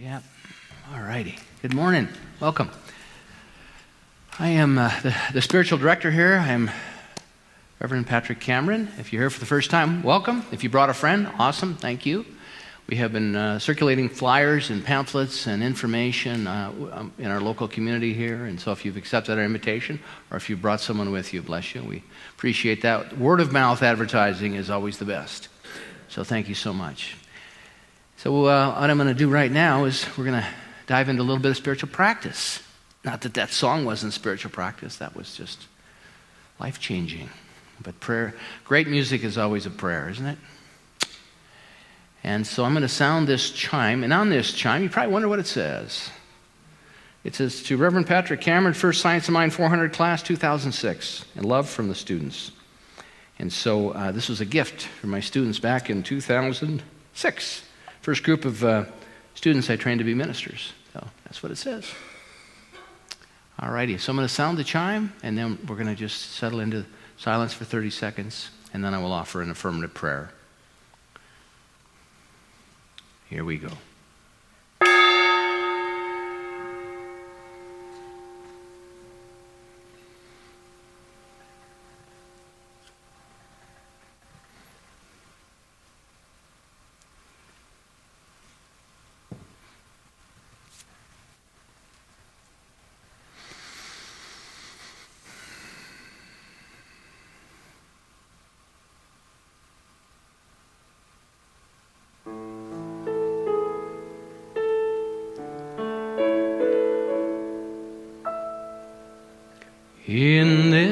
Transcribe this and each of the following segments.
Yeah. All righty. Good morning. Welcome. I am uh, the, the spiritual director here. I'm Reverend Patrick Cameron. If you're here for the first time, welcome. If you brought a friend, awesome. Thank you. We have been uh, circulating flyers and pamphlets and information uh, um, in our local community here. And so if you've accepted our invitation or if you've brought someone with you, bless you. We appreciate that. Word of mouth advertising is always the best. So thank you so much. So, uh, what I'm going to do right now is we're going to dive into a little bit of spiritual practice. Not that that song wasn't spiritual practice, that was just life changing. But prayer, great music is always a prayer, isn't it? And so I'm going to sound this chime. And on this chime, you probably wonder what it says. It says to Reverend Patrick Cameron, First Science of Mind 400 class, 2006, and love from the students. And so uh, this was a gift for my students back in 2006. First group of uh, students I trained to be ministers. So that's what it says. All righty, so I'm going to sound the chime, and then we're going to just settle into silence for 30 seconds, and then I will offer an affirmative prayer. Here we go.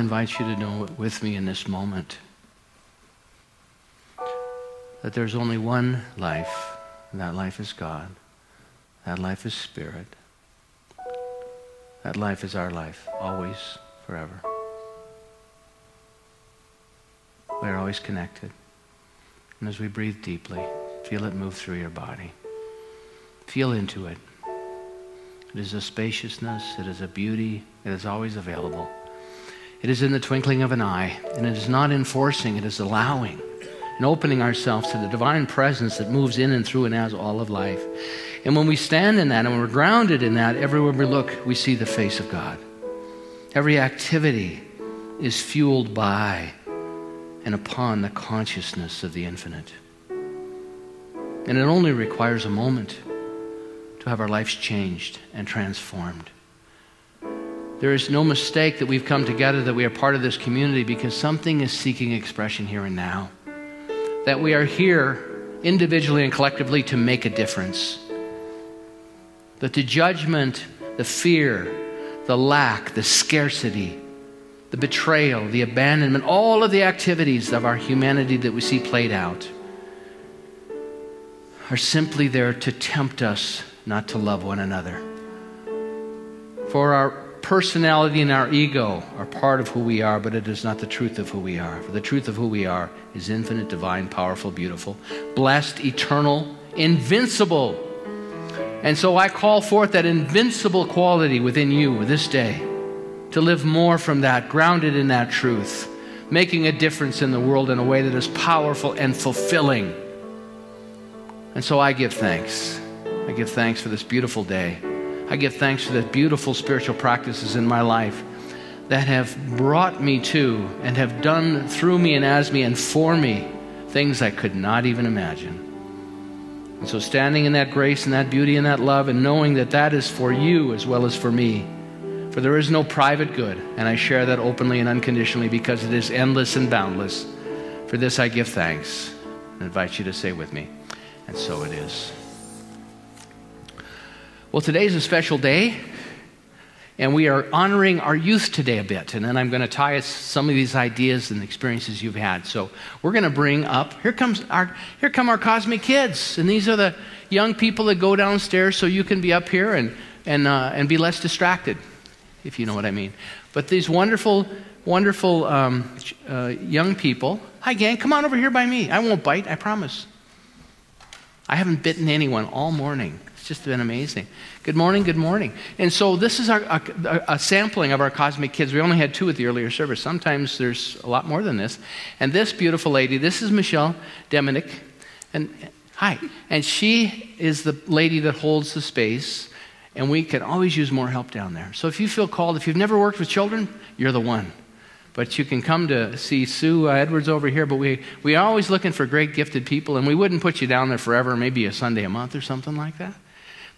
Invite you to know it with me in this moment that there's only one life, and that life is God. That life is spirit. That life is our life, always, forever. We are always connected. And as we breathe deeply, feel it move through your body. Feel into it. It is a spaciousness, it is a beauty, it is always available. It is in the twinkling of an eye, and it is not enforcing, it is allowing and opening ourselves to the divine presence that moves in and through and as all of life. And when we stand in that and we're grounded in that, everywhere we look, we see the face of God. Every activity is fueled by and upon the consciousness of the infinite. And it only requires a moment to have our lives changed and transformed. There is no mistake that we've come together, that we are part of this community because something is seeking expression here and now. That we are here individually and collectively to make a difference. That the judgment, the fear, the lack, the scarcity, the betrayal, the abandonment, all of the activities of our humanity that we see played out are simply there to tempt us not to love one another. For our personality and our ego are part of who we are, but it is not the truth of who we are. For the truth of who we are is infinite, divine, powerful, beautiful, blessed, eternal, invincible. And so I call forth that invincible quality within you this day to live more from that, grounded in that truth, making a difference in the world in a way that is powerful and fulfilling. And so I give thanks. I give thanks for this beautiful day. I give thanks for the beautiful spiritual practices in my life that have brought me to and have done through me and as me and for me things I could not even imagine. And so, standing in that grace and that beauty and that love, and knowing that that is for you as well as for me. For there is no private good, and I share that openly and unconditionally because it is endless and boundless. For this I give thanks and invite you to say with me, and so it is. Well, today is a special day, and we are honoring our youth today a bit. And then I'm going to tie some of these ideas and experiences you've had. So we're going to bring up here comes our here come our cosmic kids, and these are the young people that go downstairs, so you can be up here and and uh, and be less distracted, if you know what I mean. But these wonderful, wonderful um, uh, young people. Hi, gang, come on over here by me. I won't bite, I promise. I haven't bitten anyone all morning just been amazing. Good morning, good morning. And so this is our, a, a, sampling of our cosmic kids. We only had two at the earlier service. Sometimes there's a lot more than this. And this beautiful lady, this is Michelle Deminick. And hi. And she is the lady that holds the space. And we can always use more help down there. So if you feel called, if you've never worked with children, you're the one. But you can come to see Sue Edwards over here. But we, we are always looking for great gifted people, and we wouldn't put you down there forever, maybe a Sunday a month or something like that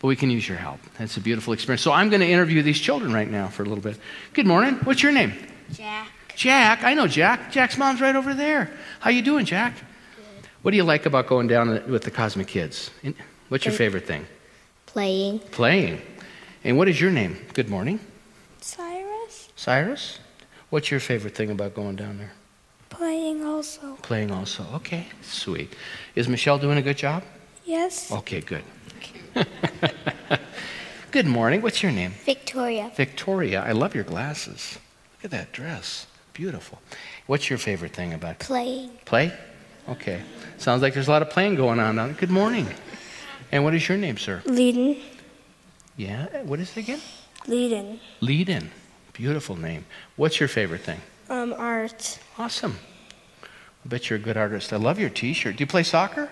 but we can use your help. That's a beautiful experience. So I'm going to interview these children right now for a little bit. Good morning. What's your name? Jack. Jack. I know Jack. Jack's mom's right over there. How you doing, Jack? Good. What do you like about going down with the Cosmic Kids? What's your favorite thing? Playing. Playing. And what is your name? Good morning. Cyrus. Cyrus? What's your favorite thing about going down there? Playing also. Playing also. Okay, sweet. Is Michelle doing a good job? Yes. Okay, good. Good morning. What's your name? Victoria. Victoria. I love your glasses. Look at that dress. Beautiful. What's your favorite thing about playing? Play? Okay. Sounds like there's a lot of playing going on. Good morning. And what is your name, sir? Leadin. Yeah. What is it again? Leadin. Leadin. Beautiful name. What's your favorite thing? Um, art. Awesome. I bet you're a good artist. I love your T-shirt. Do you play soccer?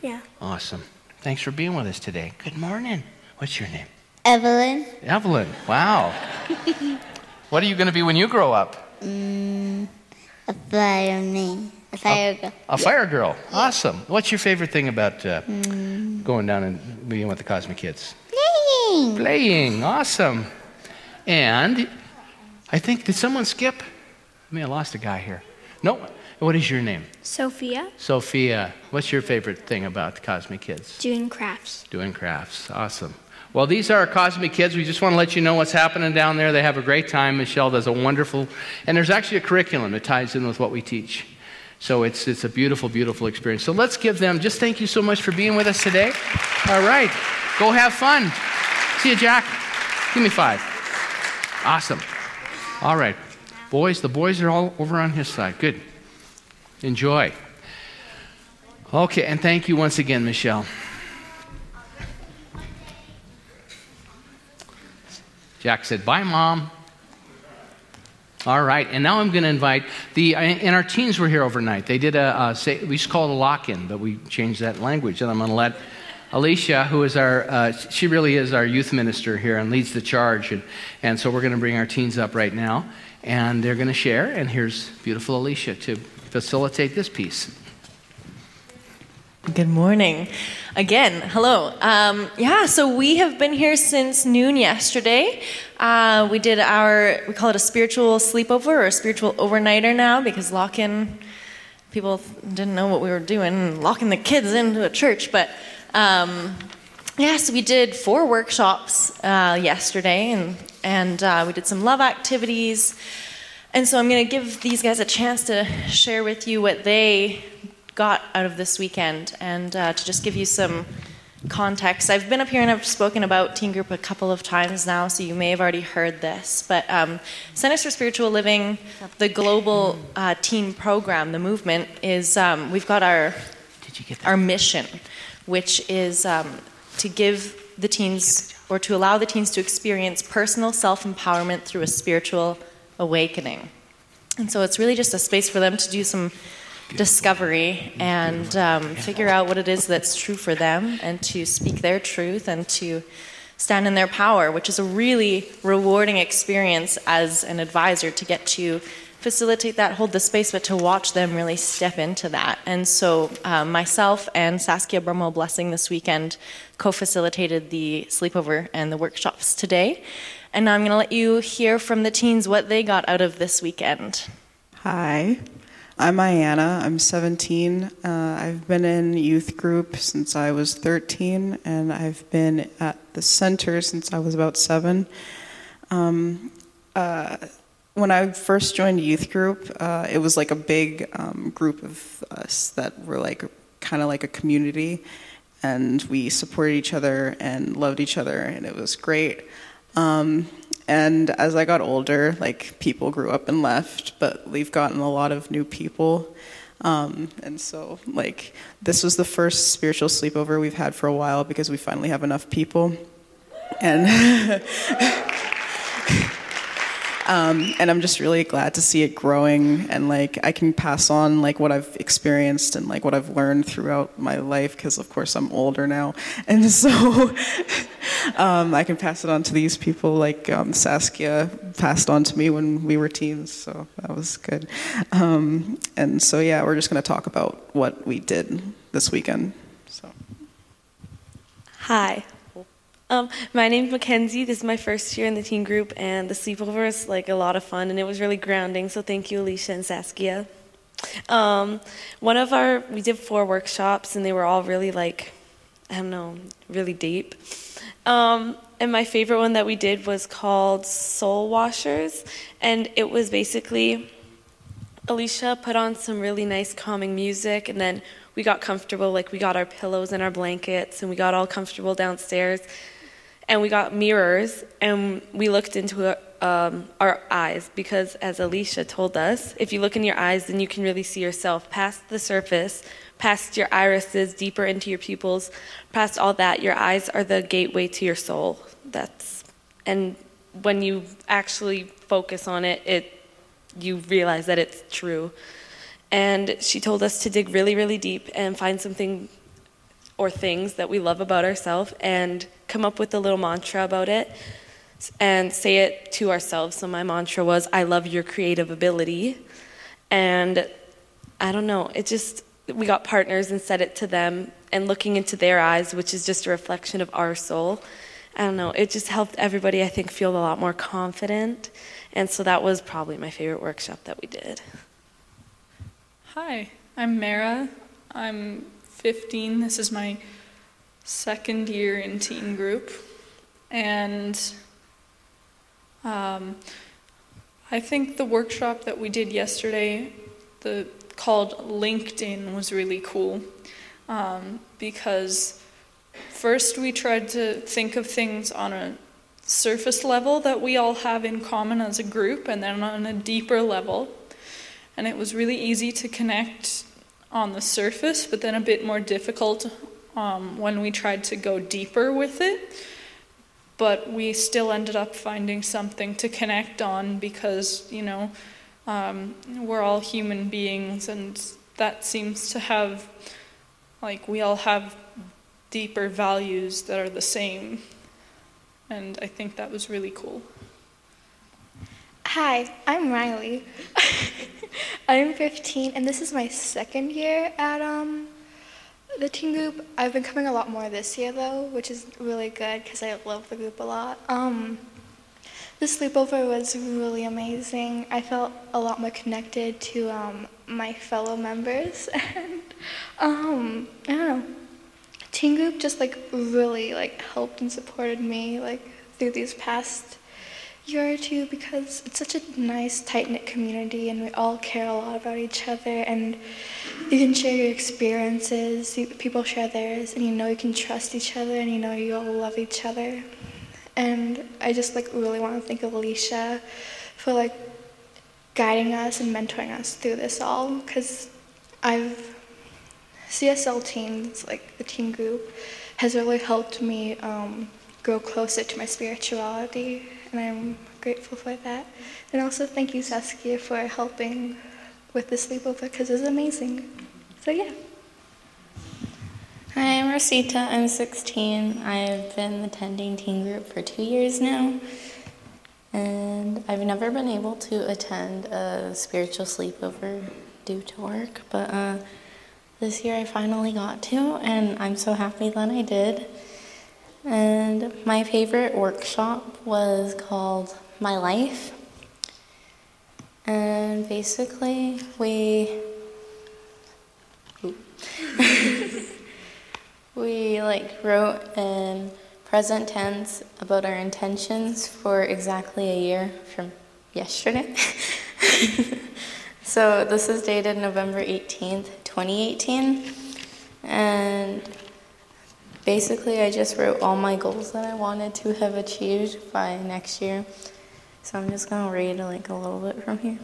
Yeah. Awesome. Thanks for being with us today. Good morning. What's your name? Evelyn. Evelyn. Wow. what are you going to be when you grow up? Mm, a fireman. A fire girl. A, a fire girl. Awesome. What's your favorite thing about uh, mm. going down and being with the Cosmic Kids? Playing. Playing. Awesome. And I think, did someone skip? I mean, I lost a guy here. No, what is your name? Sophia. Sophia. What's your favorite thing about the Cosmic Kids? Doing crafts. Doing crafts. Awesome. Well, these are our Cosmic Kids. We just want to let you know what's happening down there. They have a great time. Michelle does a wonderful, and there's actually a curriculum that ties in with what we teach. So it's, it's a beautiful, beautiful experience. So let's give them, just thank you so much for being with us today. All right. Go have fun. See you, Jack. Give me five. Awesome. All right. Boys, the boys are all over on his side. Good. Enjoy. Okay, and thank you once again, Michelle. Jack said, Bye, Mom. All right, and now I'm going to invite the, and our teens were here overnight. They did a, a say, we just call it a lock in, but we changed that language. And I'm going to let Alicia, who is our, uh, she really is our youth minister here and leads the charge. And, and so we're going to bring our teens up right now, and they're going to share. And here's beautiful Alicia to facilitate this piece. Good morning. Again, hello. Um, yeah, so we have been here since noon yesterday. Uh, we did our, we call it a spiritual sleepover or a spiritual overnighter now because lock in, people didn't know what we were doing, locking the kids into a church. But um, yeah, so we did four workshops uh, yesterday and, and uh, we did some love activities. And so I'm going to give these guys a chance to share with you what they got out of this weekend and uh, to just give you some context. I've been up here and I've spoken about Teen Group a couple of times now, so you may have already heard this. But um, Centers for Spiritual Living, the global uh, teen program, the movement, is um, we've got our, our mission, which is um, to give the teens or to allow the teens to experience personal self empowerment through a spiritual awakening. And so it's really just a space for them to do some discovery and um, figure out what it is that's true for them and to speak their truth and to stand in their power, which is a really rewarding experience as an advisor to get to facilitate that, hold the space, but to watch them really step into that. And so, um, myself and Saskia Brumwell Blessing this weekend co facilitated the sleepover and the workshops today. And I'm going to let you hear from the teens what they got out of this weekend. Hi, I'm Ayanna. I'm 17. Uh, I've been in youth group since I was 13, and I've been at the center since I was about seven. Um, uh, when I first joined youth group, uh, it was like a big um, group of us that were like kind of like a community, and we supported each other and loved each other, and it was great. Um, and as I got older, like people grew up and left, but we've gotten a lot of new people. Um, and so, like, this was the first spiritual sleepover we've had for a while because we finally have enough people. And Um, and I'm just really glad to see it growing and like I can pass on like what I've experienced and like what I've learned throughout my life because of course I'm older now. And so um, I can pass it on to these people like um, Saskia passed on to me when we were teens so that was good. Um, and so yeah we're just to talk about what we did this weekend so. Hi. Um, my name's Mackenzie. This is my first year in the teen group, and the sleepover was like a lot of fun, and it was really grounding. So thank you, Alicia and Saskia. Um, one of our, we did four workshops, and they were all really like, I don't know, really deep. Um, and my favorite one that we did was called Soul Washers, and it was basically Alicia put on some really nice calming music, and then we got comfortable. Like we got our pillows and our blankets, and we got all comfortable downstairs and we got mirrors and we looked into um, our eyes because as alicia told us if you look in your eyes then you can really see yourself past the surface past your irises deeper into your pupils past all that your eyes are the gateway to your soul. That's and when you actually focus on it it you realize that it's true. And she told us to dig really really deep and find something or things that we love about ourselves and come up with a little mantra about it and say it to ourselves. So my mantra was, I love your creative ability. And I don't know, it just, we got partners and said it to them and looking into their eyes, which is just a reflection of our soul. I don't know, it just helped everybody, I think, feel a lot more confident. And so that was probably my favorite workshop that we did. Hi, I'm Mara. I'm 15. This is my second year in teen group. And um, I think the workshop that we did yesterday, the called LinkedIn, was really cool um, because first we tried to think of things on a surface level that we all have in common as a group, and then on a deeper level. And it was really easy to connect on the surface, but then a bit more difficult um, when we tried to go deeper with it. But we still ended up finding something to connect on because, you know, um, we're all human beings, and that seems to have, like, we all have deeper values that are the same. And I think that was really cool. Hi, I'm Riley. I'm 15, and this is my second year at um, the teen group. I've been coming a lot more this year, though, which is really good because I love the group a lot. Um, the sleepover was really amazing. I felt a lot more connected to um, my fellow members, and um, I don't know. Teen group just like really like helped and supported me like through these past year or two because it's such a nice, tight knit community and we all care a lot about each other and you can share your experiences, you, people share theirs, and you know you can trust each other and you know you all love each other. And I just like really want to thank Alicia for like guiding us and mentoring us through this all because I've CSL teens, like the teen group, has really helped me um, grow closer to my spirituality and I'm grateful for that. And also thank you, Saskia, for helping with the sleepover because it's amazing. So yeah. Hi, I'm Rosita. I'm 16. I've been attending teen group for two years now. And I've never been able to attend a spiritual sleepover due to work, but uh, this year I finally got to, and I'm so happy that I did. And my favorite workshop was called My Life. And basically, we we like wrote in present tense about our intentions for exactly a year from yesterday. so this is dated November 18th, 2018. And basically, I just wrote all my goals that I wanted to have achieved by next year. So I'm just going to read like a little bit from here.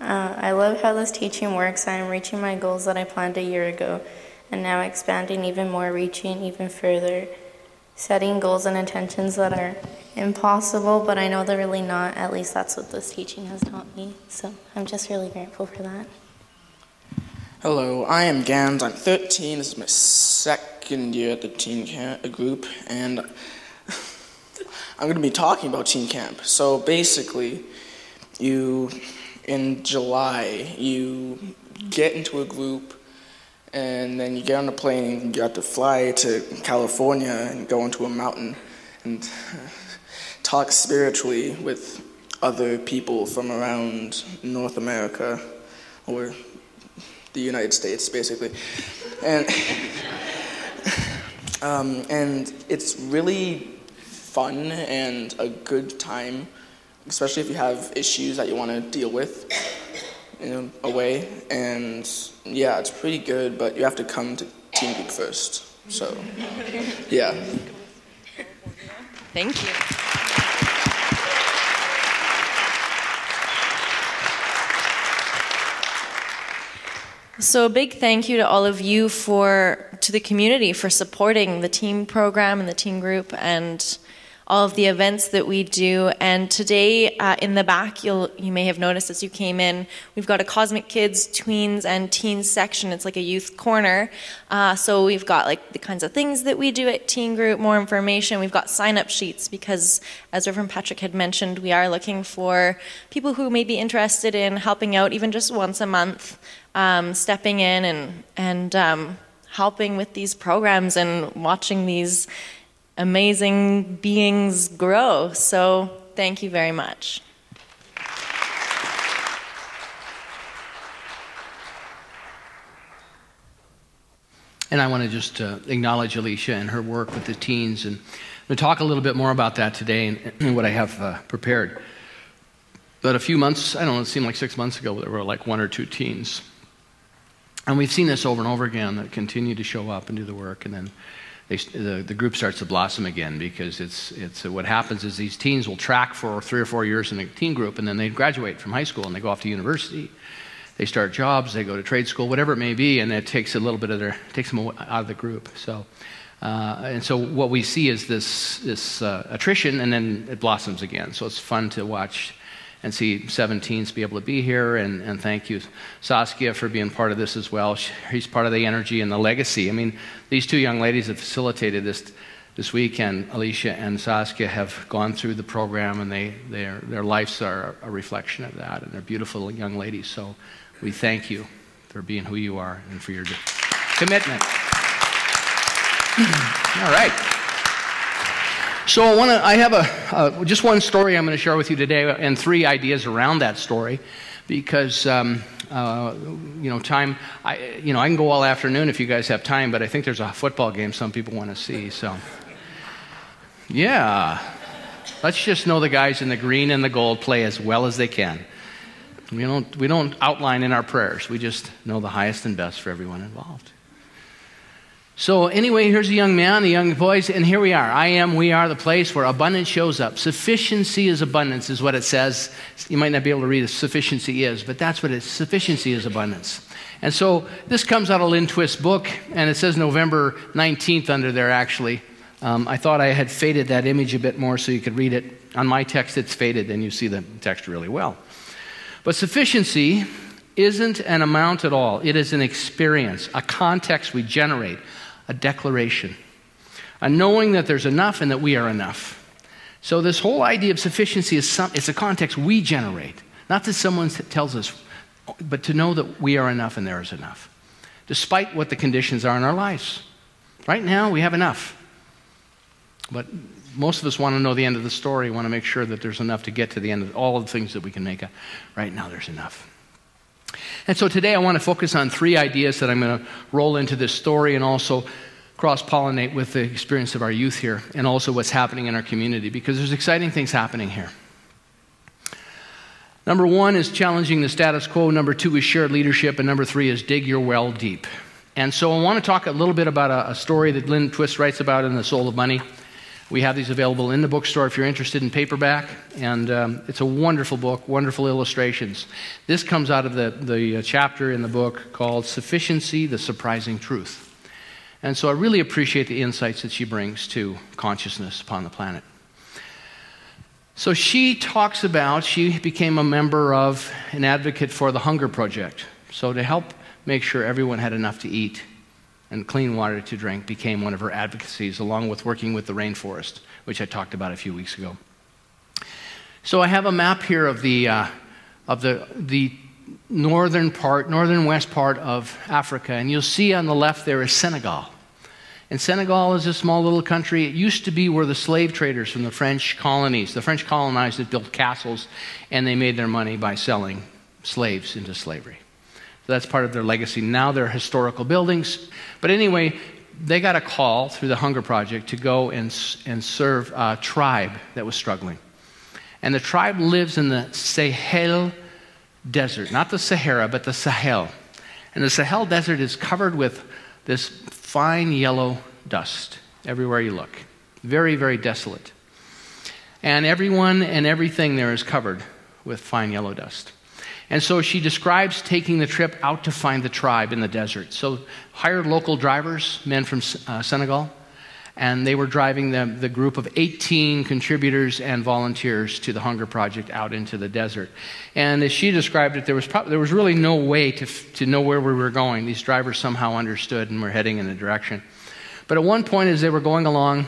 Uh, I love how this teaching works. I am reaching my goals that I planned a year ago, and now expanding even more, reaching even further, setting goals and intentions that are impossible, but I know they're really not. At least that's what this teaching has taught me. So I'm just really grateful for that. Hello, I am Gans. I'm 13. This is my second year at the teen camp a group, and I'm going to be talking about teen camp. So basically, you in July, you get into a group and then you get on a plane and you have to fly to California and go into a mountain and talk spiritually with other people from around North America or the United States, basically. And, um, and it's really fun and a good time especially if you have issues that you want to deal with in a way. And yeah, it's pretty good, but you have to come to team group first. So, yeah. Thank you. So a big thank you to all of you for to the community for supporting the team program and the team group and all of the events that we do. And today, uh, in the back, you'll you may have noticed as you came in, we've got a Cosmic Kids, Tweens, and Teens section. It's like a youth corner. Uh, so we've got like the kinds of things that we do at Teen Group, more information. We've got sign-up sheets because, as Reverend Patrick had mentioned, we are looking for people who may be interested in helping out, even just once a month, um, stepping in and and um, helping with these programs and watching these amazing beings grow. So thank you very much. And I want to just uh, acknowledge Alicia and her work with the teens and to talk a little bit more about that today and, and what I have uh, prepared. But a few months, I don't know, it seemed like six months ago, there were like one or two teens. And we've seen this over and over again that continue to show up and do the work. And then they, the, the group starts to blossom again because it's, it's what happens is these teens will track for three or four years in a teen group and then they graduate from high school and they go off to university. They start jobs, they go to trade school, whatever it may be, and it takes a little bit of their, takes them out of the group. So, uh, and so what we see is this, this uh, attrition and then it blossoms again. So it's fun to watch and see 17s be able to be here. And, and thank you, Saskia, for being part of this as well. She's part of the energy and the legacy. I mean, these two young ladies that facilitated this this weekend, Alicia and Saskia, have gone through the program, and they, their, their lives are a reflection of that. And they're beautiful young ladies. So we thank you for being who you are and for your commitment. All right. So I want to. I have a just one story I'm going to share with you today, and three ideas around that story, because um, uh, you know time. I you know I can go all afternoon if you guys have time, but I think there's a football game some people want to see. So yeah, let's just know the guys in the green and the gold play as well as they can. We don't we don't outline in our prayers. We just know the highest and best for everyone involved. So, anyway, here's a young man, a young boy, and here we are. I am, we are the place where abundance shows up. Sufficiency is abundance, is what it says. You might not be able to read what sufficiency is, but that's what it is. Sufficiency is abundance. And so, this comes out of Lynn Twist's book, and it says November 19th under there, actually. Um, I thought I had faded that image a bit more so you could read it. On my text, it's faded, and you see the text really well. But sufficiency isn't an amount at all, it is an experience, a context we generate a declaration, a knowing that there's enough and that we are enough. So, this whole idea of sufficiency is some, it's a context we generate, not that someone tells us, but to know that we are enough and there is enough, despite what the conditions are in our lives. Right now, we have enough. But most of us want to know the end of the story, want to make sure that there's enough to get to the end of all of the things that we can make. Right now, there's enough. And so today I want to focus on three ideas that I'm going to roll into this story and also cross pollinate with the experience of our youth here and also what's happening in our community because there's exciting things happening here. Number one is challenging the status quo. Number two is shared leadership. And number three is dig your well deep. And so I want to talk a little bit about a, a story that Lynn Twist writes about in The Soul of Money. We have these available in the bookstore if you're interested in paperback, and um, it's a wonderful book, wonderful illustrations. This comes out of the, the uh, chapter in the book called Sufficiency The Surprising Truth. And so I really appreciate the insights that she brings to consciousness upon the planet. So she talks about, she became a member of an advocate for the Hunger Project. So to help make sure everyone had enough to eat, and clean water to drink became one of her advocacies, along with working with the rainforest, which I talked about a few weeks ago. So I have a map here of the, uh, of the, the northern part, northern west part of Africa, and you'll see on the left there is Senegal. And Senegal is a small little country. It used to be where the slave traders from the French colonies, the French colonized it, built castles, and they made their money by selling slaves into slavery. That's part of their legacy. Now they're historical buildings. But anyway, they got a call through the Hunger Project to go and, and serve a tribe that was struggling. And the tribe lives in the Sahel Desert, not the Sahara, but the Sahel. And the Sahel Desert is covered with this fine yellow dust everywhere you look. Very, very desolate. And everyone and everything there is covered with fine yellow dust. And so she describes taking the trip out to find the tribe in the desert. So, hired local drivers, men from uh, Senegal, and they were driving the, the group of 18 contributors and volunteers to the Hunger Project out into the desert. And as she described it, there was, pro- there was really no way to, to know where we were going. These drivers somehow understood and were heading in a direction. But at one point, as they were going along,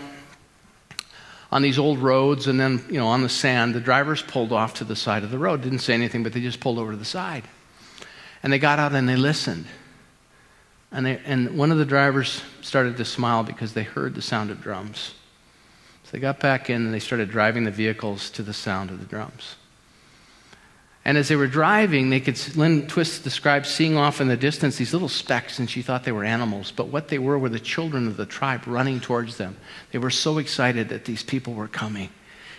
on these old roads and then, you know, on the sand, the drivers pulled off to the side of the road. Didn't say anything, but they just pulled over to the side. And they got out and they listened. And, they, and one of the drivers started to smile because they heard the sound of drums. So they got back in and they started driving the vehicles to the sound of the drums. And as they were driving, they could, Lynn Twist described seeing off in the distance these little specks, and she thought they were animals. But what they were were the children of the tribe running towards them. They were so excited that these people were coming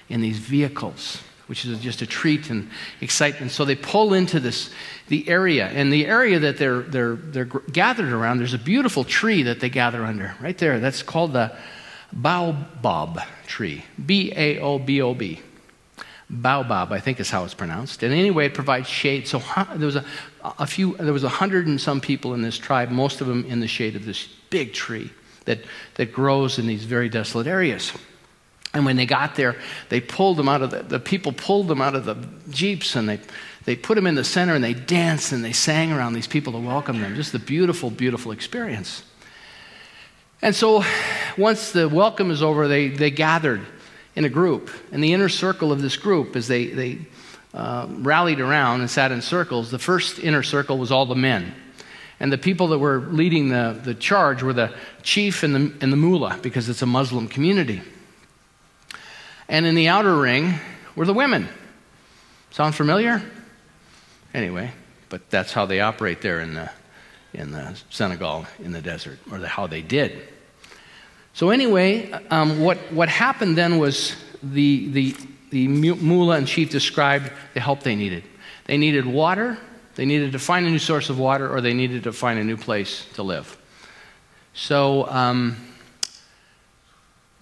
in these vehicles, which is just a treat and excitement. So they pull into this, the area. And the area that they're, they're, they're gathered around, there's a beautiful tree that they gather under, right there. That's called the baobab tree. B A O B O B. Baobab, I think is how it's pronounced. And anyway, it provides shade. So there was a, a few, there was a hundred and some people in this tribe, most of them in the shade of this big tree that, that grows in these very desolate areas. And when they got there, they pulled them out of the, the people pulled them out of the jeeps and they, they put them in the center and they danced and they sang around these people to welcome them. Just a beautiful, beautiful experience. And so once the welcome is over, they, they gathered in a group. And the inner circle of this group, as they, they uh, rallied around and sat in circles, the first inner circle was all the men. And the people that were leading the, the charge were the chief and the, and the mullah, because it's a Muslim community. And in the outer ring were the women. Sound familiar? Anyway, but that's how they operate there in the, in the Senegal in the desert, or the, how they did. So, anyway, um, what, what happened then was the, the, the mullah and chief described the help they needed. They needed water, they needed to find a new source of water, or they needed to find a new place to live. So, um,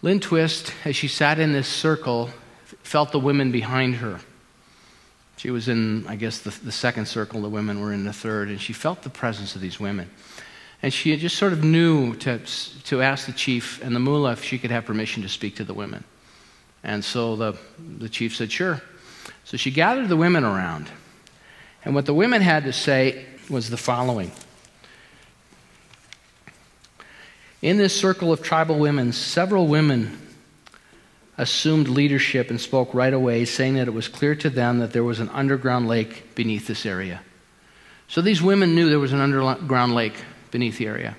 Lynn Twist, as she sat in this circle, felt the women behind her. She was in, I guess, the, the second circle, the women were in the third, and she felt the presence of these women. And she just sort of knew to, to ask the chief and the mullah if she could have permission to speak to the women. And so the, the chief said, sure. So she gathered the women around. And what the women had to say was the following In this circle of tribal women, several women assumed leadership and spoke right away, saying that it was clear to them that there was an underground lake beneath this area. So these women knew there was an underground lake beneath the area.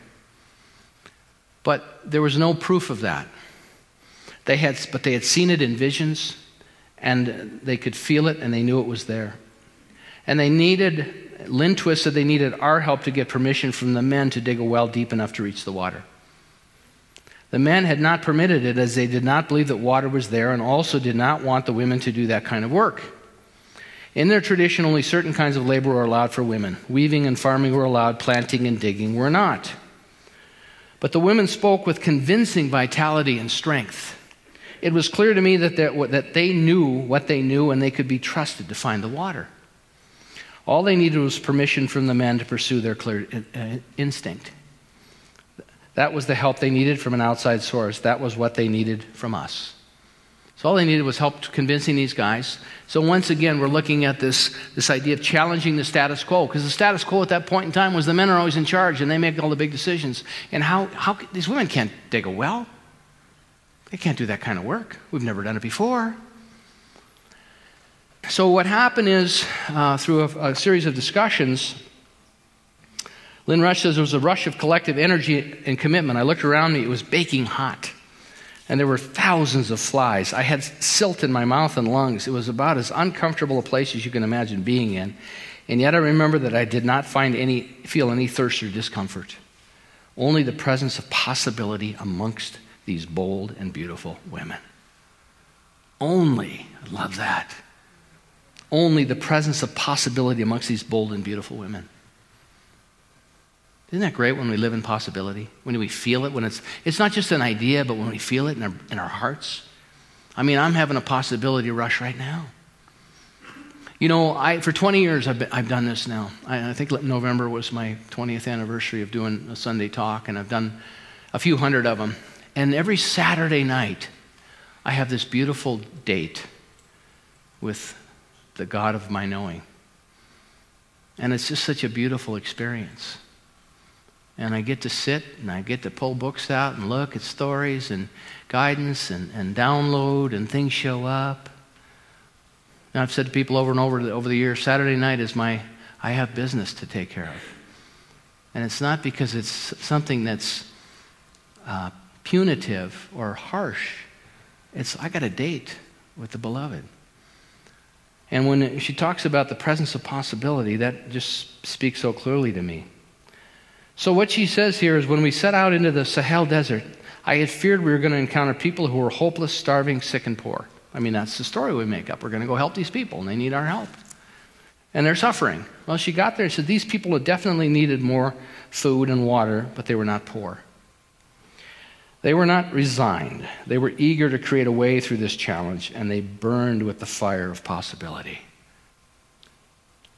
But there was no proof of that. They had, but they had seen it in visions, and they could feel it, and they knew it was there. And they needed, Lynn Twist said they needed our help to get permission from the men to dig a well deep enough to reach the water. The men had not permitted it as they did not believe that water was there and also did not want the women to do that kind of work. In their tradition, only certain kinds of labor were allowed for women. Weaving and farming were allowed, planting and digging were not. But the women spoke with convincing vitality and strength. It was clear to me that, that they knew what they knew and they could be trusted to find the water. All they needed was permission from the men to pursue their clear uh, instinct. That was the help they needed from an outside source. That was what they needed from us. So all they needed was help convincing these guys. So once again, we're looking at this, this idea of challenging the status quo, because the status quo at that point in time was the men are always in charge and they make all the big decisions. And how, how these women can't dig a well. They can't do that kind of work. We've never done it before. So what happened is, uh, through a, a series of discussions, Lynn Rush says there was a rush of collective energy and commitment. I looked around me, it was baking hot. And there were thousands of flies. I had silt in my mouth and lungs. It was about as uncomfortable a place as you can imagine being in. And yet I remember that I did not find any, feel any thirst or discomfort. Only the presence of possibility amongst these bold and beautiful women. Only, I love that. Only the presence of possibility amongst these bold and beautiful women. Isn't that great when we live in possibility? When we feel it, when it's, it's not just an idea, but when we feel it in our, in our hearts? I mean, I'm having a possibility rush right now. You know, I, for 20 years I've, been, I've done this now. I, I think November was my 20th anniversary of doing a Sunday talk, and I've done a few hundred of them. And every Saturday night, I have this beautiful date with the God of my knowing. And it's just such a beautiful experience and I get to sit and I get to pull books out and look at stories and guidance and, and download, and things show up. And I've said to people over and over over the years Saturday night is my, I have business to take care of. And it's not because it's something that's uh, punitive or harsh. It's, I got a date with the beloved. And when she talks about the presence of possibility, that just speaks so clearly to me. So, what she says here is when we set out into the Sahel Desert, I had feared we were going to encounter people who were hopeless, starving, sick, and poor. I mean, that's the story we make up. We're going to go help these people, and they need our help. And they're suffering. Well, she got there and said these people definitely needed more food and water, but they were not poor. They were not resigned. They were eager to create a way through this challenge, and they burned with the fire of possibility.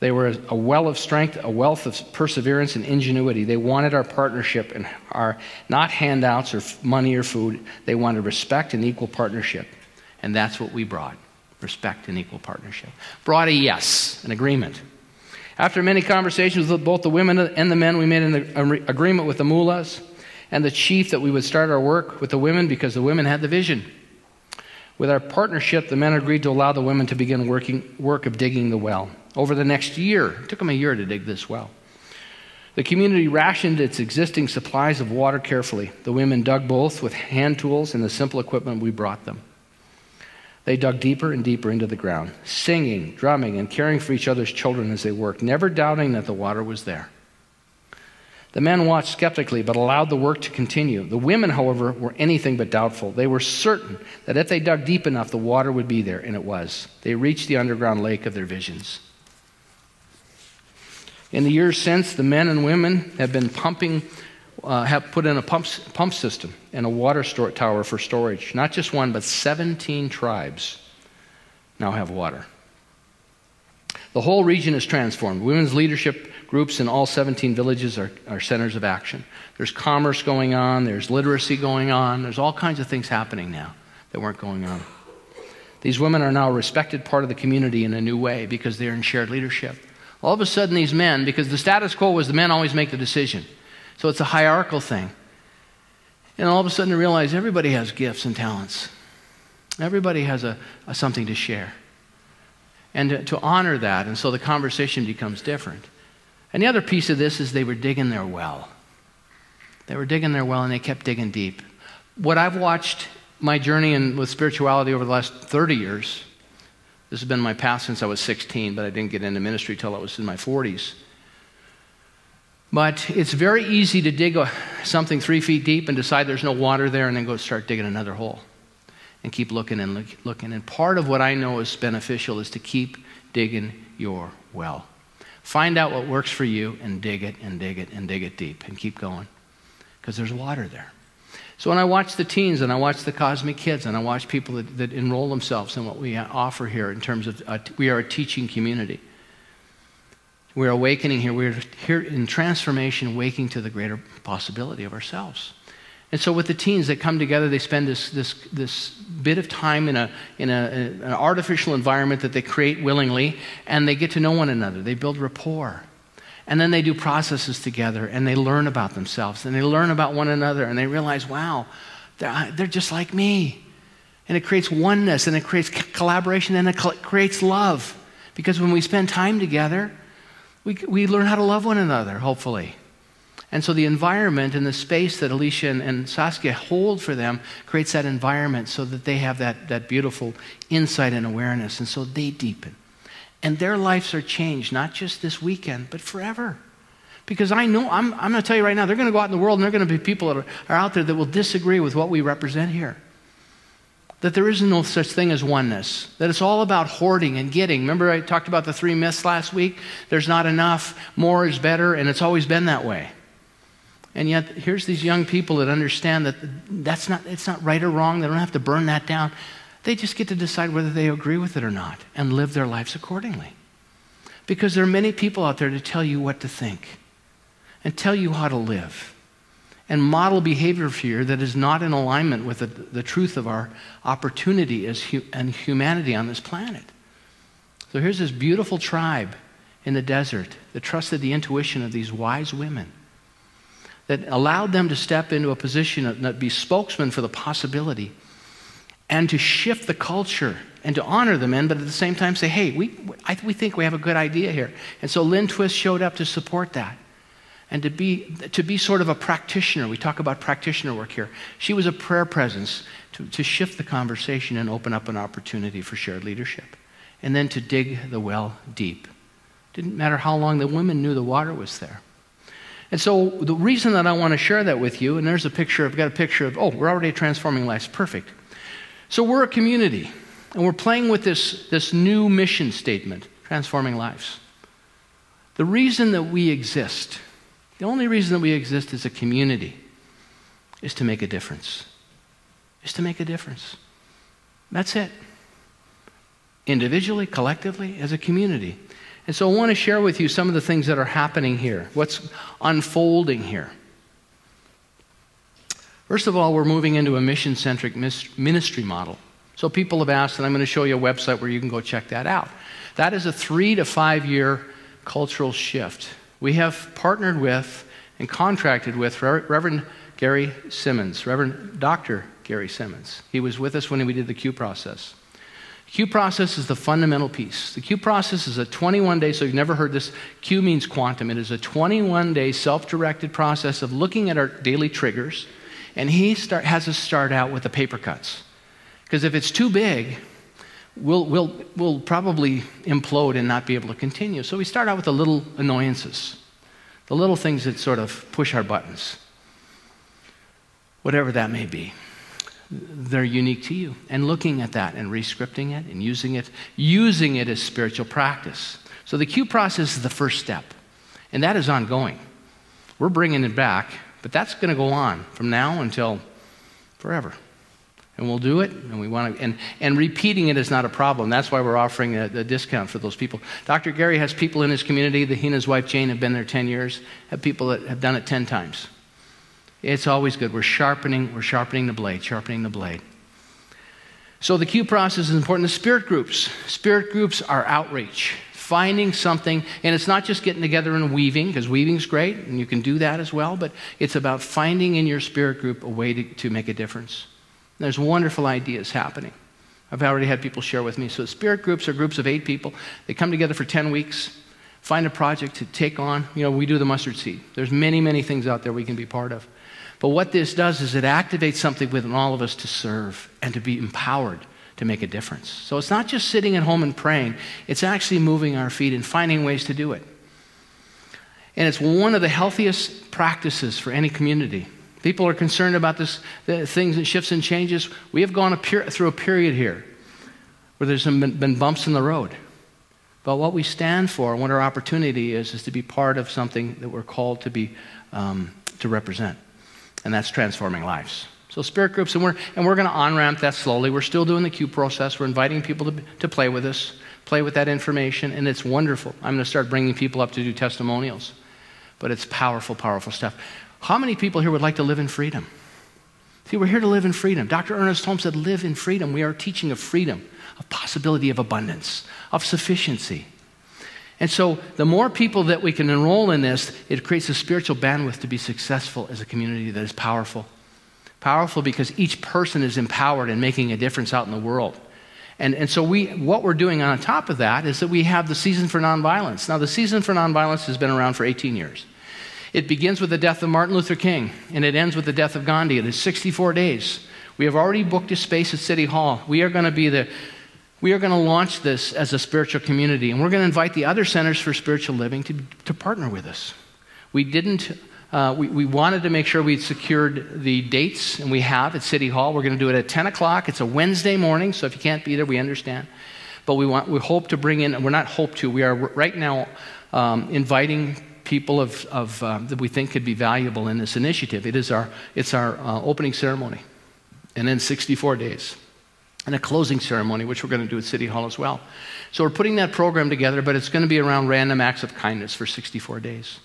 They were a well of strength, a wealth of perseverance and ingenuity. They wanted our partnership and our not handouts or money or food. They wanted respect and equal partnership. And that's what we brought respect and equal partnership. Brought a yes, an agreement. After many conversations with both the women and the men, we made an um, agreement with the mullahs and the chief that we would start our work with the women because the women had the vision. With our partnership, the men agreed to allow the women to begin working work of digging the well over the next year. It took them a year to dig this well. The community rationed its existing supplies of water carefully. The women dug both with hand tools and the simple equipment we brought them. They dug deeper and deeper into the ground, singing, drumming, and caring for each other's children as they worked, never doubting that the water was there. The men watched skeptically but allowed the work to continue. The women, however, were anything but doubtful. They were certain that if they dug deep enough, the water would be there, and it was. They reached the underground lake of their visions. In the years since, the men and women have been pumping, uh, have put in a pump, pump system and a water store, tower for storage. Not just one, but 17 tribes now have water. The whole region is transformed. Women's leadership groups in all 17 villages are, are centers of action. There's commerce going on, there's literacy going on, there's all kinds of things happening now that weren't going on. These women are now a respected part of the community in a new way because they're in shared leadership. All of a sudden, these men, because the status quo was the men always make the decision. So it's a hierarchical thing. And all of a sudden I realize everybody has gifts and talents. Everybody has a, a something to share. And to, to honor that, and so the conversation becomes different. And the other piece of this is they were digging their well. They were digging their well and they kept digging deep. What I've watched my journey in, with spirituality over the last 30 years, this has been my path since I was 16, but I didn't get into ministry till I was in my 40s. But it's very easy to dig a, something three feet deep and decide there's no water there and then go start digging another hole and keep looking and look, looking. And part of what I know is beneficial is to keep digging your well. Find out what works for you and dig it and dig it and dig it deep and keep going because there's water there. So when I watch the teens and I watch the cosmic kids and I watch people that, that enroll themselves in what we offer here in terms of uh, we are a teaching community. We're awakening here. We're here in transformation, waking to the greater possibility of ourselves. And so, with the teens that come together, they spend this, this, this bit of time in, a, in a, an artificial environment that they create willingly, and they get to know one another. They build rapport. And then they do processes together, and they learn about themselves, and they learn about one another, and they realize, wow, they're, uh, they're just like me. And it creates oneness, and it creates collaboration, and it creates love. Because when we spend time together, we, we learn how to love one another, hopefully. And so the environment and the space that Alicia and, and, Saskia hold for them creates that environment so that they have that, that beautiful insight and awareness. And so they deepen. And their lives are changed, not just this weekend, but forever. Because I know, I'm, I'm going to tell you right now, they're going to go out in the world and there are going to be people that are, are out there that will disagree with what we represent here that there is no such thing as oneness, that it's all about hoarding and getting. Remember, I talked about the three myths last week? There's not enough, more is better, and it's always been that way. And yet, here's these young people that understand that that's not, it's not right or wrong. They don't have to burn that down. They just get to decide whether they agree with it or not and live their lives accordingly. Because there are many people out there to tell you what to think and tell you how to live and model behavior for you that is not in alignment with the, the truth of our opportunity as hu- and humanity on this planet. So here's this beautiful tribe in the desert that trusted the intuition of these wise women that allowed them to step into a position that be spokesman for the possibility and to shift the culture and to honor the men, but at the same time say, hey, we, I, we think we have a good idea here. And so Lynn Twist showed up to support that and to be, to be sort of a practitioner. We talk about practitioner work here. She was a prayer presence to, to shift the conversation and open up an opportunity for shared leadership. And then to dig the well deep. Didn't matter how long the women knew the water was there. And so the reason that I want to share that with you, and there's a picture, I've got a picture of, oh, we're already transforming lives. Perfect. So we're a community, and we're playing with this, this new mission statement, transforming lives. The reason that we exist, the only reason that we exist as a community, is to make a difference. Is to make a difference. That's it. Individually, collectively, as a community. And so I want to share with you some of the things that are happening here, what's unfolding here. First of all, we're moving into a mission centric ministry model. So people have asked, and I'm going to show you a website where you can go check that out. That is a three to five year cultural shift. We have partnered with and contracted with Reverend Gary Simmons, Reverend Dr. Gary Simmons. He was with us when we did the Q process. Q process is the fundamental piece. The Q process is a 21 day, so you've never heard this. Q means quantum. It is a 21 day self directed process of looking at our daily triggers. And he start, has us start out with the paper cuts. Because if it's too big, we'll, we'll, we'll probably implode and not be able to continue. So we start out with the little annoyances, the little things that sort of push our buttons, whatever that may be they're unique to you. And looking at that and rescripting it and using it, using it as spiritual practice. So the Q process is the first step, and that is ongoing. We're bringing it back, but that's going to go on from now until forever. And we'll do it, and we want to, and, and repeating it is not a problem. That's why we're offering a, a discount for those people. Dr. Gary has people in his community, that he and his wife Jane have been there 10 years, have people that have done it 10 times. It's always good. We're sharpening, we're sharpening the blade, sharpening the blade. So the Q process is important. The spirit groups. Spirit groups are outreach, finding something, and it's not just getting together and weaving, because weaving's great, and you can do that as well, but it's about finding in your spirit group a way to, to make a difference. There's wonderful ideas happening. I've already had people share with me. So, spirit groups are groups of eight people. They come together for 10 weeks, find a project to take on. You know, we do the mustard seed. There's many, many things out there we can be part of. But what this does is it activates something within all of us to serve and to be empowered to make a difference. So it's not just sitting at home and praying, it's actually moving our feet and finding ways to do it. And it's one of the healthiest practices for any community. People are concerned about this, things and shifts and changes. We have gone a through a period here where there's been, been bumps in the road. But what we stand for and what our opportunity is, is to be part of something that we're called to be, um, to represent. And that's transforming lives. So spirit groups, and we're, and we're going to on-ramp that slowly. We're still doing the Q process. We're inviting people to, to play with us, play with that information, and it's wonderful. I'm going to start bringing people up to do testimonials. But it's powerful, powerful stuff. How many people here would like to live in freedom? See, we're here to live in freedom. Dr. Ernest Holmes said, live in freedom. We are teaching of freedom, of possibility of abundance, of sufficiency. And so, the more people that we can enroll in this, it creates a spiritual bandwidth to be successful as a community that is powerful. Powerful because each person is empowered and making a difference out in the world. And, and so we, what we're doing on top of that is that we have the Season for Nonviolence. Now, the Season for Nonviolence has been around for 18 years. It begins with the death of Martin Luther King, and it ends with the death of Gandhi. It is 64 days. We have already booked a space at City Hall. We are going to be the we are going to launch this as a spiritual community, and we're going to invite the other centers for spiritual living to, to partner with us. We didn't uh, we, we, wanted to make sure we'd secured the dates, and we have at City Hall. We're going to do it at 10 o'clock. It's a Wednesday morning, so if you can't be there, we understand. But we, want, we hope to bring in, we're not hope to, we are right now um, inviting people of, of uh, that we think could be valuable in this initiative. It is our, it's our uh, opening ceremony, and then 64 days, and a closing ceremony, which we're going to do at City Hall as well. So we're putting that program together, but it's going to be around random acts of kindness for 64 days.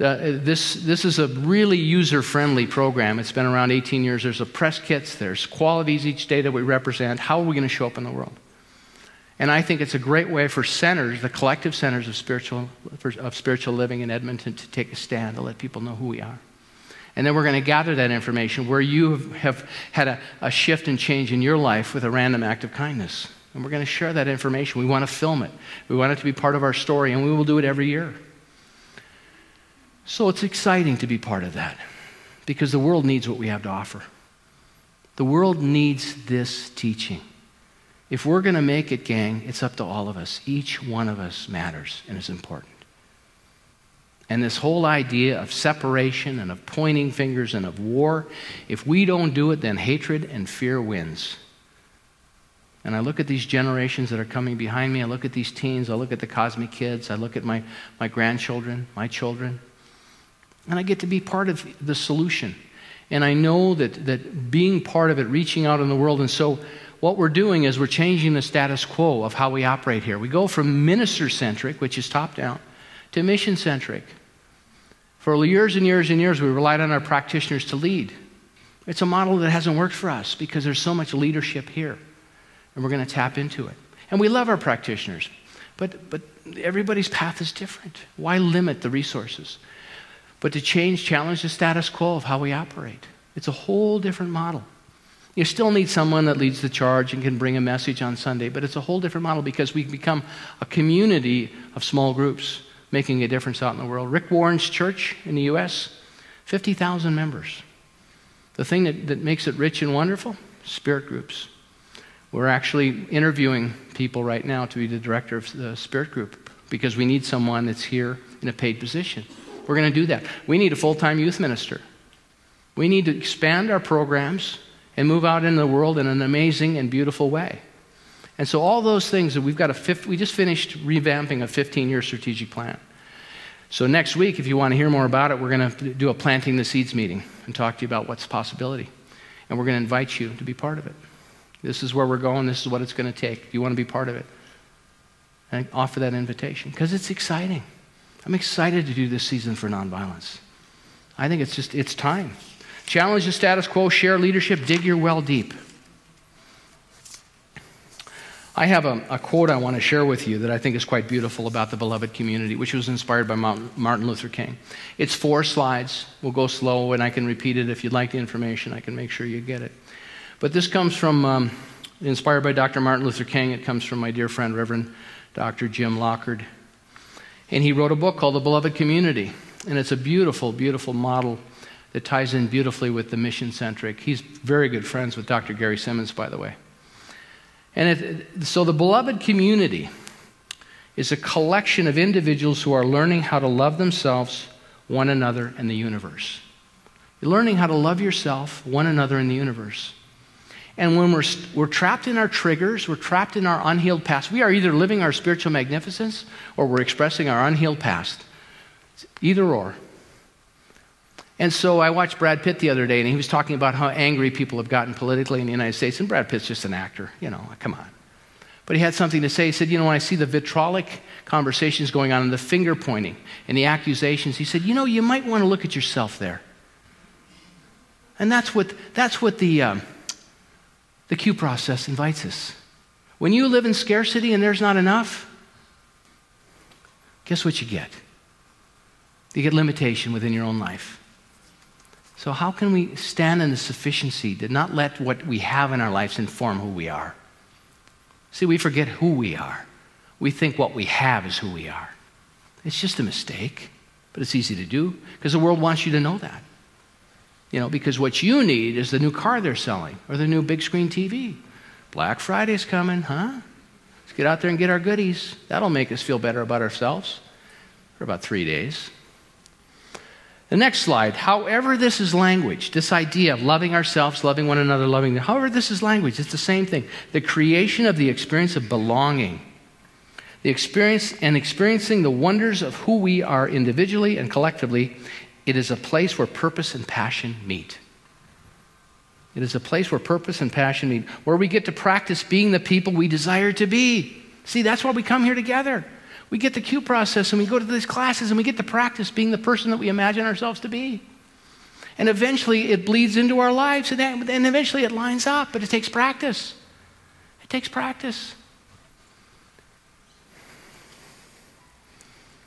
Uh, this, this is a really user friendly program. It's been around 18 years. There's a press kits, there's qualities each day that we represent. How are we going to show up in the world? And I think it's a great way for centers, the collective centers of spiritual, of spiritual living in Edmonton, to take a stand, to let people know who we are. And then we're going to gather that information where you have had a, a shift and change in your life with a random act of kindness. And we're going to share that information. We want to film it, we want it to be part of our story, and we will do it every year. So it's exciting to be part of that because the world needs what we have to offer. The world needs this teaching. If we're going to make it, gang, it's up to all of us. Each one of us matters and is important. And this whole idea of separation and of pointing fingers and of war, if we don't do it, then hatred and fear wins. And I look at these generations that are coming behind me. I look at these teens. I look at the cosmic kids. I look at my, my grandchildren, my children. And I get to be part of the solution. And I know that, that being part of it, reaching out in the world, and so what we're doing is we're changing the status quo of how we operate here. We go from minister centric, which is top down, to mission centric. For years and years and years, we relied on our practitioners to lead. It's a model that hasn't worked for us because there's so much leadership here, and we're going to tap into it. And we love our practitioners, but, but everybody's path is different. Why limit the resources? but to change, challenge the status quo of how we operate. It's a whole different model. You still need someone that leads the charge and can bring a message on Sunday, but it's a whole different model because we become a community of small groups making a difference out in the world. Rick Warren's church in the U.S., 50,000 members. The thing that, that makes it rich and wonderful? Spirit groups. We're actually interviewing people right now to be the director of the spirit group because we need someone that's here in a paid position. We're going to do that. We need a full time youth minister. We need to expand our programs and move out into the world in an amazing and beautiful way. And so, all those things that we've got a fifth, we just finished revamping a 15 year strategic plan. So, next week, if you want to hear more about it, we're going to do a planting the seeds meeting and talk to you about what's possibility. And we're going to invite you to be part of it. This is where we're going, this is what it's going to take. Do you want to be part of it? And offer that invitation because it's exciting. I'm excited to do this season for nonviolence. I think it's just, it's time. Challenge the status quo, share leadership, dig your well deep. I have a, a, quote I want to share with you that I think is quite beautiful about the beloved community, which was inspired by Martin Luther King. It's four slides. We'll go slow, and I can repeat it if you'd like the information. I can make sure you get it. But this comes from, um, inspired by Dr. Martin Luther King. It comes from my dear friend, Reverend Dr. Jim Lockard. And he wrote a book called The Beloved Community. And it's a beautiful, beautiful model that ties in beautifully with the mission centric. He's very good friends with Dr. Gary Simmons, by the way. And it, so the beloved community is a collection of individuals who are learning how to love themselves, one another, and the universe. You're learning how to love yourself, one another, and the universe. And when we're, we're trapped in our triggers, we're trapped in our unhealed past, we are either living our spiritual magnificence or we're expressing our unhealed past. Either or. And so I watched Brad Pitt the other day, and he was talking about how angry people have gotten politically in the United States. And Brad Pitt's just an actor, you know, come on. But he had something to say. He said, You know, when I see the vitriolic conversations going on and the finger pointing and the accusations, he said, You know, you might want to look at yourself there. And that's what, that's what the, um, the Q process invites us. When you live in scarcity and there's not enough, guess what you get? You get limitation within your own life. So, how can we stand in the sufficiency to not let what we have in our lives inform who we are? See, we forget who we are. We think what we have is who we are. It's just a mistake, but it's easy to do because the world wants you to know that. You know, because what you need is the new car they're selling or the new big screen TV. Black Friday's coming, huh? Let's get out there and get our goodies. That'll make us feel better about ourselves for about three days. The next slide. However, this is language, this idea of loving ourselves, loving one another, loving, however, this is language, it's the same thing. The creation of the experience of belonging, the experience and experiencing the wonders of who we are individually and collectively. It is a place where purpose and passion meet. It is a place where purpose and passion meet, where we get to practice being the people we desire to be. See, that's why we come here together. We get the Q process and we go to these classes and we get to practice being the person that we imagine ourselves to be. And eventually it bleeds into our lives and, then, eventually it lines up, but it takes practice. It takes practice.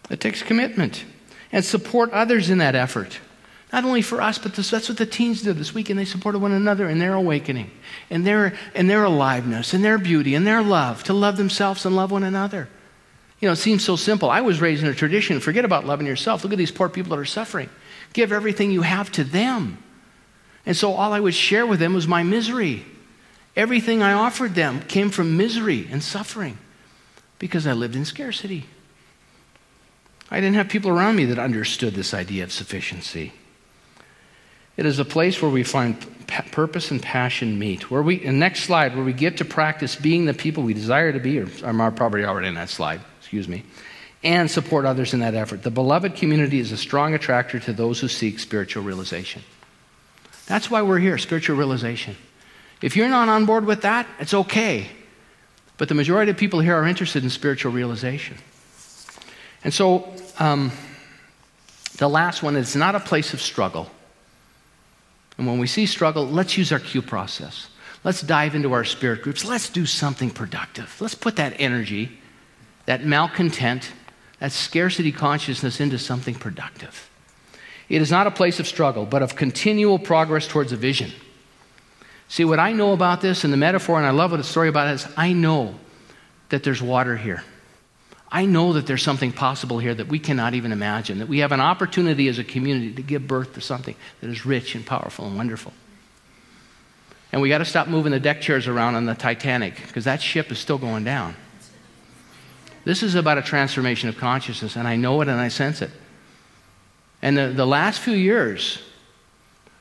It takes commitment and support others in that effort. Not only for us, but this, that's what the teens did this weekend. They supported one another in their awakening, in their, in their aliveness, in their beauty, in their love, to love themselves and love one another. You know, it seems so simple. I was raised in a tradition forget about loving yourself. Look at these poor people that are suffering. Give everything you have to them. And so all I would share with them was my misery. Everything I offered them came from misery and suffering because I lived in scarcity. I didn't have people around me that understood this idea of sufficiency. It is a place where we find purpose and passion meet. Where we, next slide, where we get to practice being the people we desire to be, or I'm probably already in that slide excuse me, and support others in that effort. The beloved community is a strong attractor to those who seek spiritual realization. That's why we're here, spiritual realization. If you're not on board with that, it's okay. But the majority of people here are interested in spiritual realization. And so, um, the last one is not a place of struggle. And when we see struggle, let's use our Q process. Let's dive into our spirit groups. Let's do something productive. Let's put that energy that malcontent, that scarcity consciousness into something productive. It is not a place of struggle, but of continual progress towards a vision. See, what I know about this and the metaphor, and I love what the story about it is I know that there's water here. I know that there's something possible here that we cannot even imagine, that we have an opportunity as a community to give birth to something that is rich and powerful and wonderful. And we got to stop moving the deck chairs around on the Titanic because that ship is still going down. This is about a transformation of consciousness, and I know it and I sense it. And the, the last few years,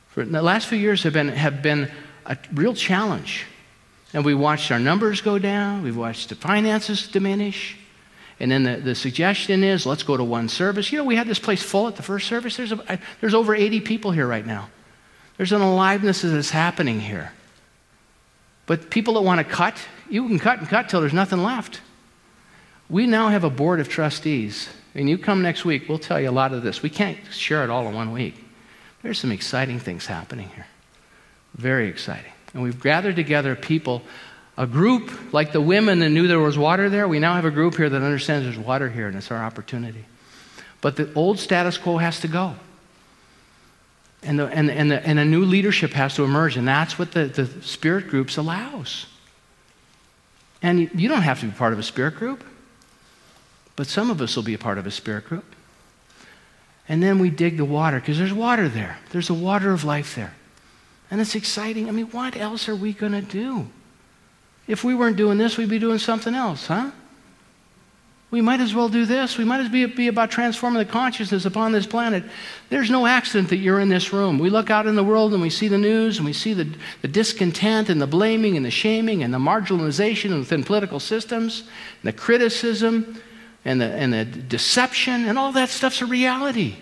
for the last few years have been, have been a real challenge. And we watched our numbers go down, we've watched the finances diminish. And then the, the suggestion is let's go to one service. You know, we had this place full at the first service. There's, there's over 80 people here right now. There's an aliveness that is happening here. But people that want to cut, you can cut and cut till there's nothing left. We now have a board of trustees. And you come next week, we'll tell you a lot of this. We can't share it all in one week. There's some exciting things happening here. Very exciting. And we've gathered together people a group like the women that knew there was water there. We now have a group here that understands there's water here and it's our opportunity. But the old status quo has to go. And, the, and, and, the, and a new leadership has to emerge, and that's what the, the spirit groups allows. And you, you don't have to be part of a spirit group, but some of us will be a part of a spirit group. And then we dig the water because there's water there. There's a water of life there. And it's exciting. I mean, what else are we going to do? If we weren't doing this, we'd be doing something else, huh? We might as well do this. We might as well be about transforming the consciousness upon this planet. There's no accident that you're in this room. We look out in the world and we see the news and we see the, the discontent and the blaming and the shaming and the marginalization within political systems, and the criticism and the, and the deception, and all that stuff's a reality.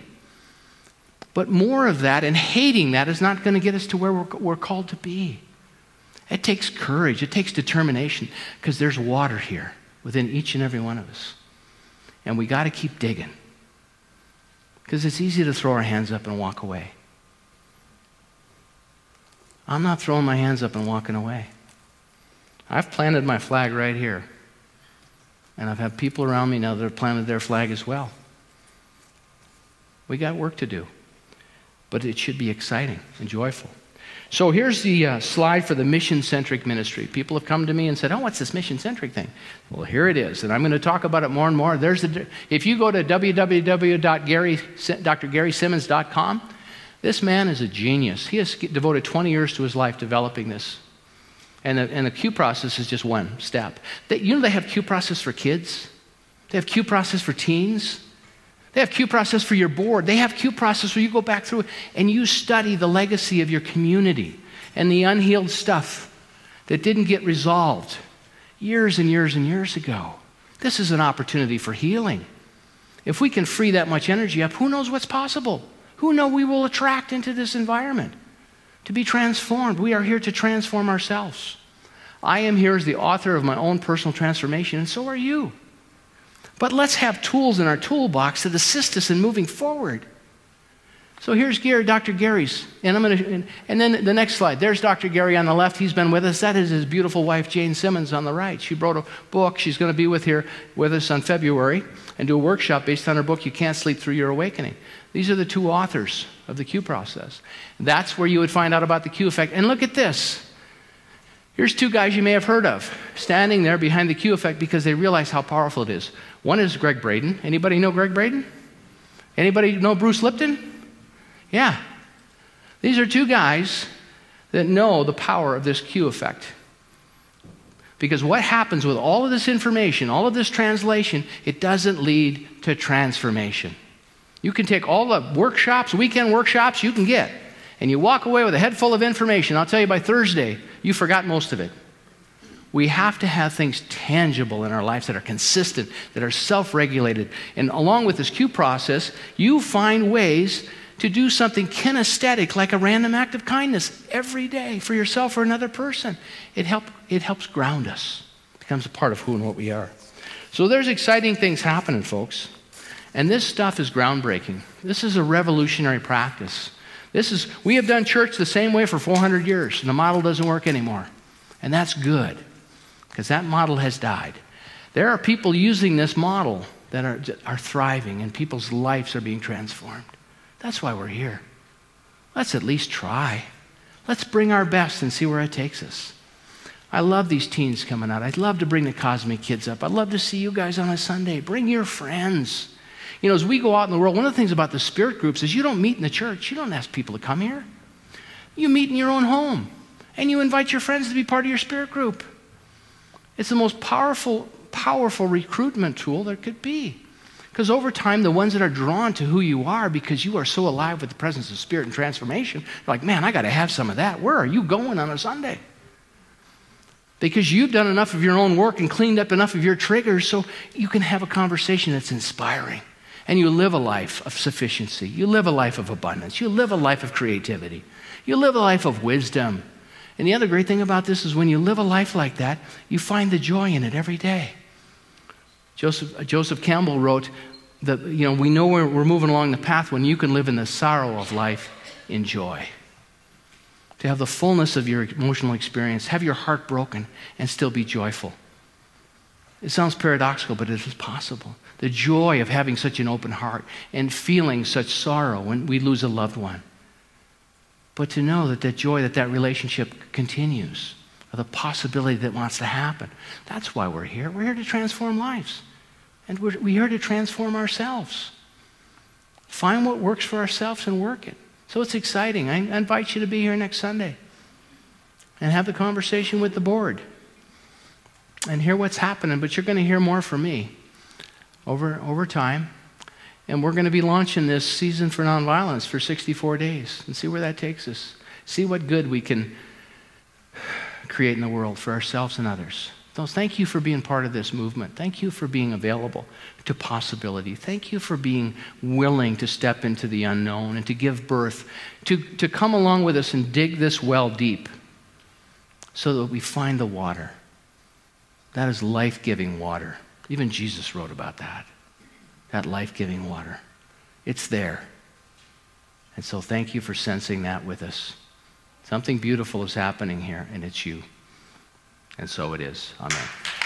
But more of that and hating that is not going to get us to where we're, we're called to be. It takes courage, it takes determination, because there's water here within each and every one of us. And we got to keep digging. Because it's easy to throw our hands up and walk away. I'm not throwing my hands up and walking away. I've planted my flag right here. And I've had people around me now that have planted their flag as well. We got work to do. But it should be exciting and joyful. So here's the uh, slide for the mission centric ministry. People have come to me and said, Oh, what's this mission centric thing? Well, here it is. And I'm going to talk about it more and more. There's the, if you go to www.drgarysimmons.com, this man is a genius. He has devoted 20 years to his life developing this. And the, and the Q process is just one step. They, you know, they have Q process for kids, they have Q process for teens. They have Q process for your board. They have Q process where you go back through and you study the legacy of your community and the unhealed stuff that didn't get resolved years and years and years ago. This is an opportunity for healing. If we can free that much energy up, who knows what's possible? Who know we will attract into this environment to be transformed? We are here to transform ourselves. I am here as the author of my own personal transformation, and so are you. But let's have tools in our toolbox that assist us in moving forward. So here's Gary, Dr. Gary's, and I'm going to, and, and, then the next slide. There's Dr. Gary on the left. He's been with us. That is his beautiful wife, Jane Simmons, on the right. She wrote a book. She's going to be with here with us on February and do a workshop based on her book, You Can't Sleep Through Your Awakening. These are the two authors of the Q process. That's where you would find out about the Q effect. And look at this. Here's two guys you may have heard of standing there behind the Q effect because they realize how powerful it is. One is Gregg Braden. Anybody know Gregg Braden? Anybody know Bruce Lipton? Yeah. These are two guys that know the power of this Q effect. Because what happens with all of this information, all of this translation, it doesn't lead to transformation. You can take all the workshops, weekend workshops you can get, and you walk away with a head full of information. I'll tell you by Thursday, you forgot most of it. We have to have things tangible in our lives that are consistent, that are self regulated. And along with this Q process, you find ways to do something kinesthetic, like a random act of kindness, every day for yourself or another person. It, help, it helps ground us, it becomes a part of who and what we are. So there's exciting things happening, folks. And this stuff is groundbreaking. This is a revolutionary practice. This is, we have done church the same way for 400 years, and the model doesn't work anymore. And that's good, because that model has died. There are people using this model that are, are thriving, and people's lives are being transformed. That's why we're here. Let's at least try. Let's bring our best and see where it takes us. I love these teens coming out. I'd love to bring the Cosmic Kids up. I'd love to see you guys on a Sunday. Bring your friends. You know, as we go out in the world, one of the things about the spirit groups is you don't meet in the church. You don't ask people to come here. You meet in your own home and you invite your friends to be part of your spirit group. It's the most powerful, powerful recruitment tool there could be. Because over time, the ones that are drawn to who you are because you are so alive with the presence of spirit and transformation, are like, man, I got to have some of that. Where are you going on a Sunday? Because you've done enough of your own work and cleaned up enough of your triggers so you can have a conversation that's inspiring and you live a life of sufficiency. You live a life of abundance. You live a life of creativity. You live a life of wisdom. And the other great thing about this is when you live a life like that, you find the joy in it every day. Joseph, uh, Joseph Campbell wrote that, you know, we know we're, we're moving along the path when you can live in the sorrow of life in joy. to have the fullness of your emotional experience, have your heart broken, and still be joyful. It sounds paradoxical, but it is possible. The joy of having such an open heart and feeling such sorrow when we lose a loved one. But to know that that joy, that that relationship continues, or the possibility that wants to happen. That's why we're here. We're here to transform lives. And we're, we're here to transform ourselves. Find what works for ourselves and work it. So it's exciting. I, I invite you to be here next Sunday and have the conversation with the board and hear what's happening. But you're going to hear more from me over, over time. And we're going to be launching this season for nonviolence for 64 days and see where that takes us. See what good we can create in the world for ourselves and others. So thank you for being part of this movement. Thank you for being available to possibility. Thank you for being willing to step into the unknown and to give birth, to, to come along with us and dig this well deep so that we find the water. That is life giving water. Even Jesus wrote about that. That life giving water. It's there. And so thank you for sensing that with us. Something beautiful is happening here, and it's you. And so it is. Amen.